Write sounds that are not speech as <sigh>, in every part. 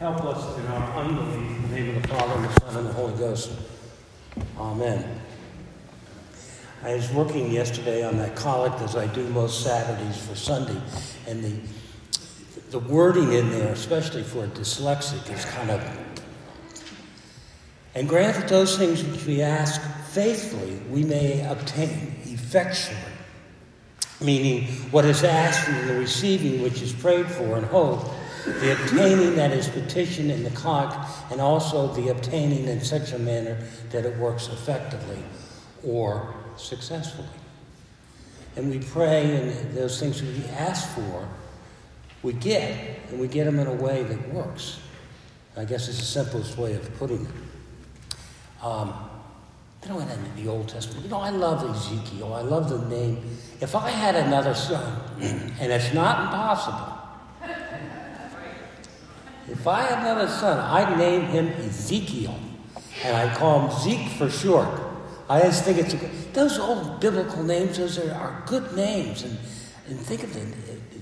Help us in our unbelief. In the name of the Father, and the Son, and the Holy Ghost. Amen. I was working yesterday on that collect as I do most Saturdays for Sunday, and the the wording in there, especially for a dyslexic, is kind of. And grant that those things which we ask faithfully, we may obtain effectually. Meaning, what is asked and the receiving which is prayed for and hope, the obtaining that is petitioned in the collect, and also the obtaining in such a manner that it works effectively or successfully. And we pray, and those things we ask for we get, and we get them in a way that works. I guess it's the simplest way of putting it. Um, then I went into the Old Testament. You know, I love Ezekiel. I love the name. If I had another son, <clears throat> and it's not impossible, if I had another son, I'd name him Ezekiel, and I'd call him Zeke for short. I just think it's a, those old biblical names. Those are, are good names, and and think of the,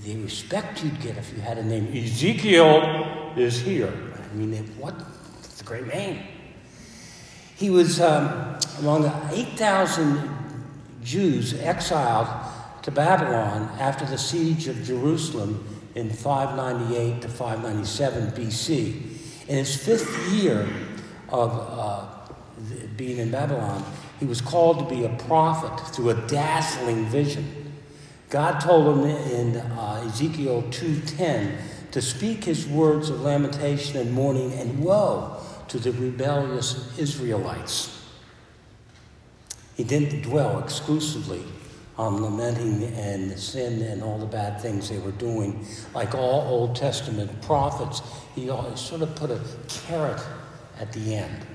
the respect you'd get if you had a name. Ezekiel is here. I mean, what? It's a great name. He was um, among 8,000 Jews exiled to Babylon after the siege of Jerusalem in 598 to 597 BC. In his fifth year of uh, being in Babylon, he was called to be a prophet through a dazzling vision. God told him in uh, Ezekiel 2:10 to speak his words of lamentation and mourning and woe to the rebellious Israelites. He didn't dwell exclusively on lamenting and sin and all the bad things they were doing. Like all Old Testament prophets, he always sort of put a carrot at the end.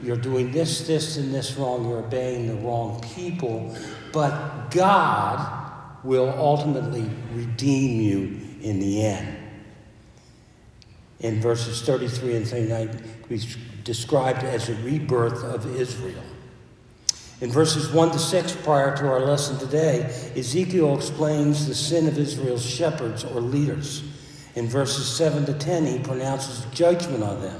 You're doing this, this, and this wrong. You're obeying the wrong people. But God will ultimately redeem you in the end. In verses 33 and 39, we described as a rebirth of Israel. In verses 1 to 6, prior to our lesson today, Ezekiel explains the sin of Israel's shepherds or leaders. In verses 7 to 10, he pronounces judgment on them.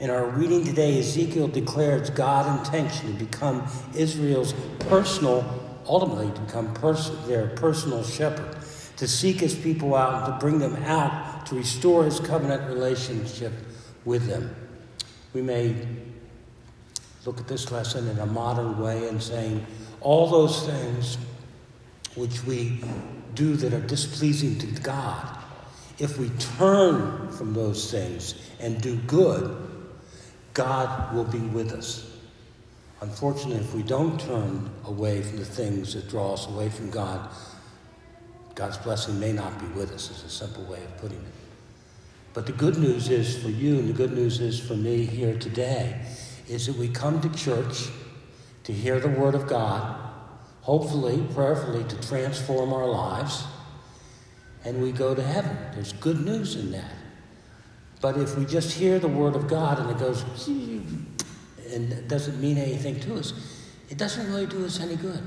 In our reading today, Ezekiel declares God's intention to become Israel's personal ultimately to become pers- their personal shepherd, to seek his people out and to bring them out to restore his covenant relationship with them. We may look at this lesson in a modern way and saying all those things which we do that are displeasing to God, if we turn from those things and do good, God will be with us. Unfortunately, if we don't turn away from the things that draw us away from God, God's blessing may not be with us, is a simple way of putting it. But the good news is for you, and the good news is for me here today, is that we come to church to hear the Word of God, hopefully, prayerfully, to transform our lives, and we go to heaven. There's good news in that. But if we just hear the Word of God and it goes, and it doesn't mean anything to us, it doesn't really do us any good.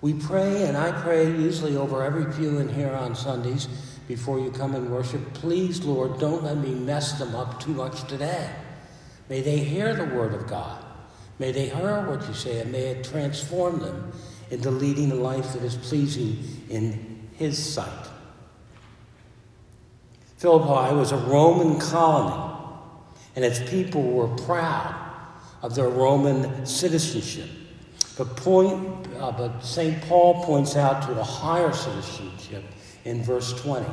We pray, and I pray usually over every pew in here on Sundays before you come and worship. Please, Lord, don't let me mess them up too much today. May they hear the word of God. May they hear what you say, and may it transform them into leading a life that is pleasing in His sight. Philippi was a Roman colony, and its people were proud of their Roman citizenship. But, point, uh, but St. Paul points out to a higher citizenship in verse 20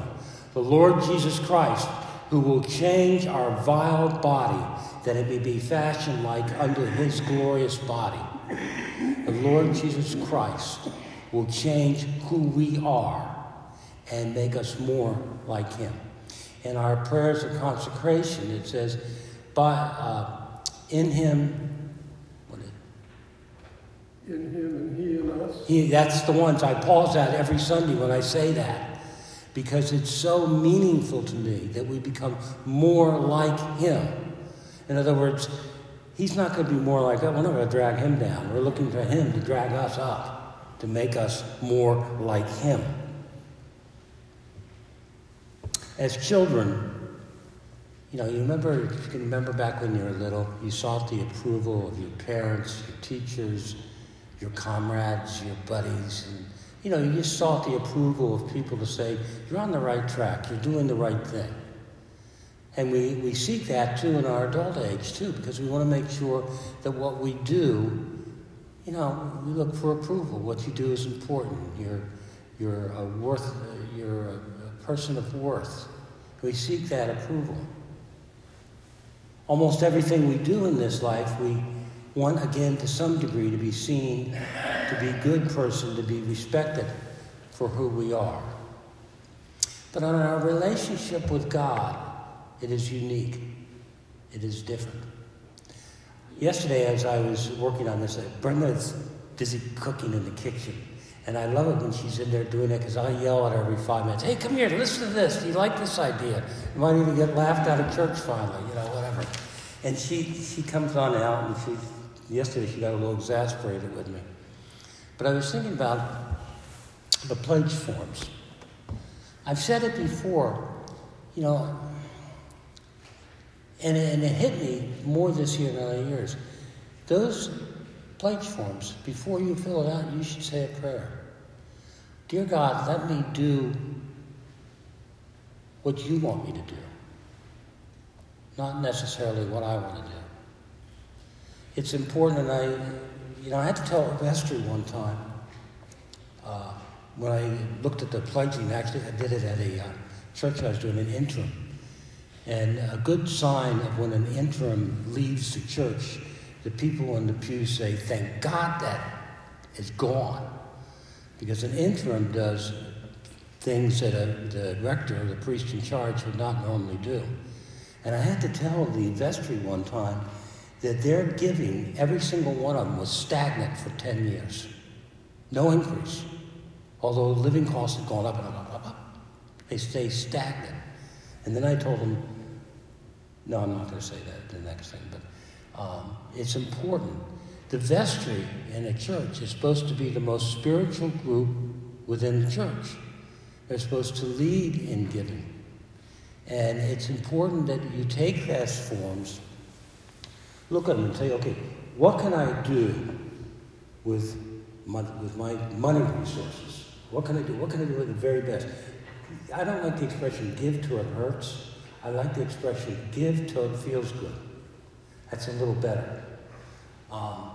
the Lord Jesus Christ, who will change our vile body that it may be fashioned like unto his glorious body. The Lord Jesus Christ will change who we are and make us more like him. In our prayers of consecration, it says, by, uh, in him, what is In him and he in us. he, that's the ones I pause at every Sunday when I say that because it's so meaningful to me that we become more like him. In other words, he's not going to be more like us. We're not going to drag him down. We're looking for him to drag us up, to make us more like him. As children, You know, you remember, you can remember back when you were little, you sought the approval of your parents, your teachers, your comrades, your buddies, and you know, you just sought the approval of people to say, you're on the right track, you're doing the right thing. And we, we seek that too in our adult age too, because we want to make sure that what we do, you know, we look for approval. What you do is important. You're, you're a worth, you're a, a person of worth. We seek that approval. Almost everything we do in this life, we want again to some degree to be seen to be a good person, to be respected for who we are. But on our relationship with God, it is unique. It is different. Yesterday, as I was working on this, uh, Brenda's busy cooking in the kitchen. And I love it when she's in there doing it because I yell at her every five minutes, hey, come here, listen to this. Do you like this idea? You might even get laughed out of church finally, you know, whatever. And she, she comes on out and she, yesterday she got a little exasperated with me. But I was thinking about the pledge forms. I've said it before, you know, and it, and it hit me more this year than other years. Those pledge forms, before you fill it out, you should say a prayer. Dear God, let me do what you want me to do, not necessarily what I want to do. It's important, and I you know, I had to tell a vestry one time uh, when I looked at the pledging. Actually, I did it at a uh, church I was doing an interim. And a good sign of when an interim leaves the church, the people in the pew say, Thank God that is gone. Because an interim does things that a, the rector or the priest in charge would not normally do. And I had to tell the vestry one time that their giving, every single one of them, was stagnant for 10 years. No increase. Although living costs had gone up and up and up, up. They stay stagnant. And then I told them, no, I'm not going to say that, the next thing, but um, it's important. The vestry in a church is supposed to be the most spiritual group within the church. They're supposed to lead in giving. And it's important that you take those forms look at them and say, okay, what can I do with my, with my money resources? What can I do? What can I do with the very best? I don't like the expression give till it hurts. I like the expression give till it feels good. That's a little better. Um,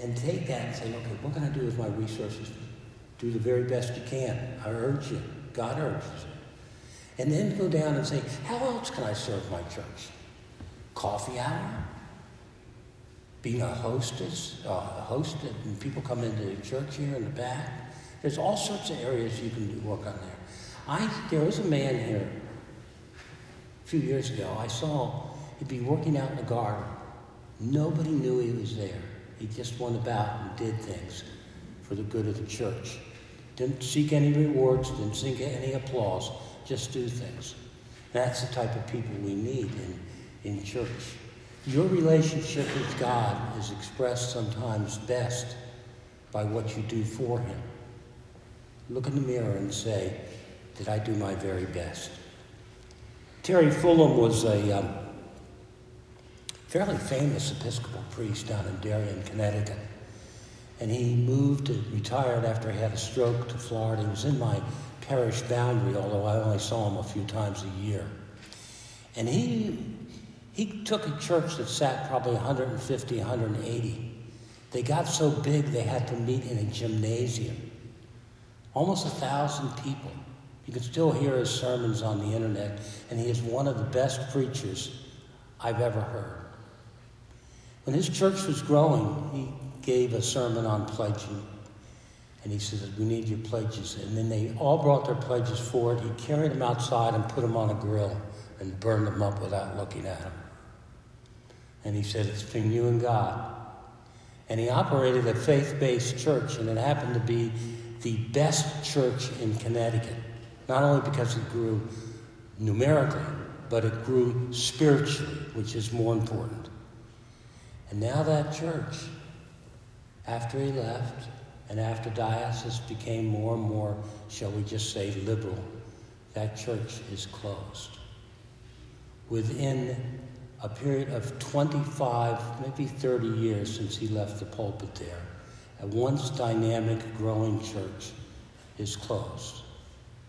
and take that and say, okay, what can I do with my resources? Do the very best you can. I urge you. God urges you. And then go down and say, how else can I serve my church? Coffee hour? Being a hostess, uh, a host, and people come into the church here in the back. There's all sorts of areas you can work on there. I there was a man here a few years ago. I saw he'd be working out in the garden. Nobody knew he was there. He just went about and did things for the good of the church. Didn't seek any rewards, didn't seek any applause, just do things. That's the type of people we need in, in church. Your relationship with God is expressed sometimes best by what you do for Him. Look in the mirror and say, Did I do my very best? Terry Fullam was a um, fairly famous Episcopal priest down in Darien, Connecticut. And he moved, and retired after he had a stroke to Florida. He was in my parish boundary, although I only saw him a few times a year. And he he took a church that sat probably 150, 180. They got so big they had to meet in a gymnasium. Almost a thousand people. You can still hear his sermons on the internet, and he is one of the best preachers I've ever heard. When his church was growing, he gave a sermon on pledging. And he says, We need your pledges. And then they all brought their pledges forward. He carried them outside and put them on a grill and burned them up without looking at them. And he said, It's between you and God. And he operated a faith based church, and it happened to be the best church in Connecticut. Not only because it grew numerically, but it grew spiritually, which is more important. And now that church, after he left, and after diocese became more and more, shall we just say, liberal, that church is closed. within a period of 25, maybe 30 years since he left the pulpit there, a once dynamic, growing church is closed.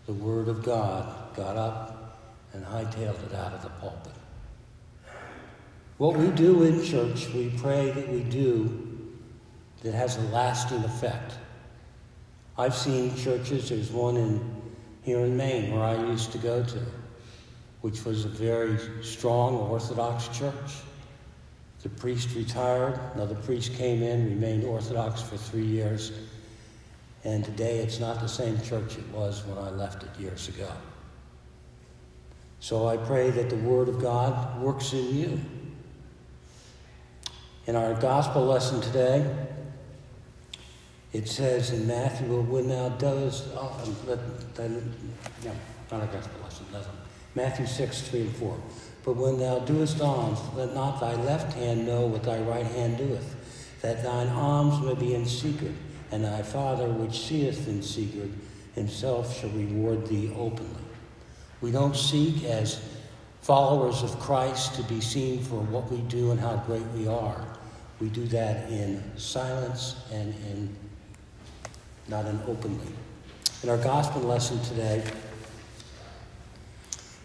The Word of God got up and hightailed it out of the pulpit. What we do in church, we pray that we do that has a lasting effect. I've seen churches, there's one in here in Maine where I used to go to, which was a very strong Orthodox church. The priest retired, another priest came in, remained Orthodox for three years, and today it's not the same church it was when I left it years ago. So I pray that the Word of God works in you. In our gospel lesson today, it says in Matthew, when thou doest, oh, then, no, not a gospel lesson. Matthew 6, 3 and 4. But when thou doest alms, let not thy left hand know what thy right hand doeth, that thine alms may be in secret, and thy Father which seeth in secret himself shall reward thee openly. We don't seek as followers of Christ to be seen for what we do and how great we are. We do that in silence and in not in openly. In our gospel lesson today,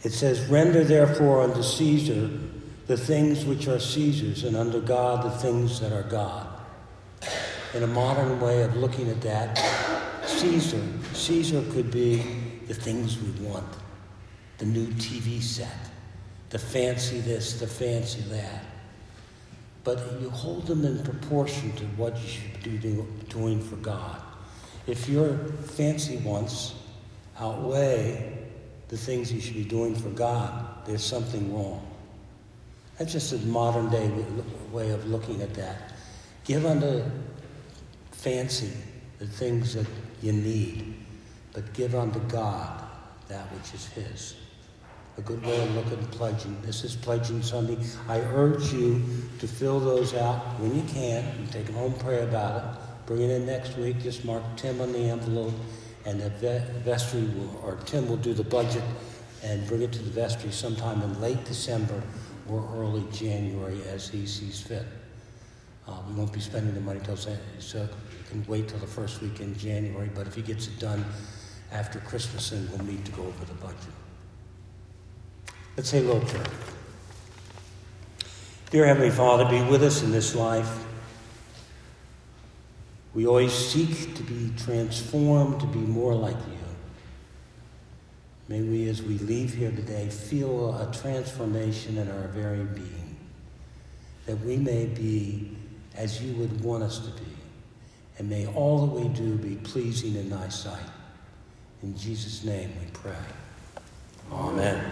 it says, Render therefore unto Caesar the things which are Caesar's, and unto God the things that are God. In a modern way of looking at that, Caesar, Caesar could be the things we want, the new TV set, the fancy this, the fancy that. But you hold them in proportion to what you should be doing for God. If your fancy wants outweigh the things you should be doing for God, there's something wrong. That's just a modern day way of looking at that. Give unto fancy the things that you need, but give unto God that which is His. A good way of looking at pledging. This is Pledging Sunday. I urge you to fill those out when you can and take them home, pray about it. Bring it in next week. Just mark Tim on the envelope, and the vestry will, or Tim will do the budget and bring it to the vestry sometime in late December or early January as he sees fit. Uh, we won't be spending the money till so you can wait till the first week in January. But if he gets it done after Christmas, then we'll need to go over the budget. Let's say a little prayer. Dear Heavenly Father, be with us in this life. We always seek to be transformed, to be more like you. May we, as we leave here today, feel a transformation in our very being, that we may be as you would want us to be, and may all that we do be pleasing in thy sight. In Jesus' name we pray. Amen.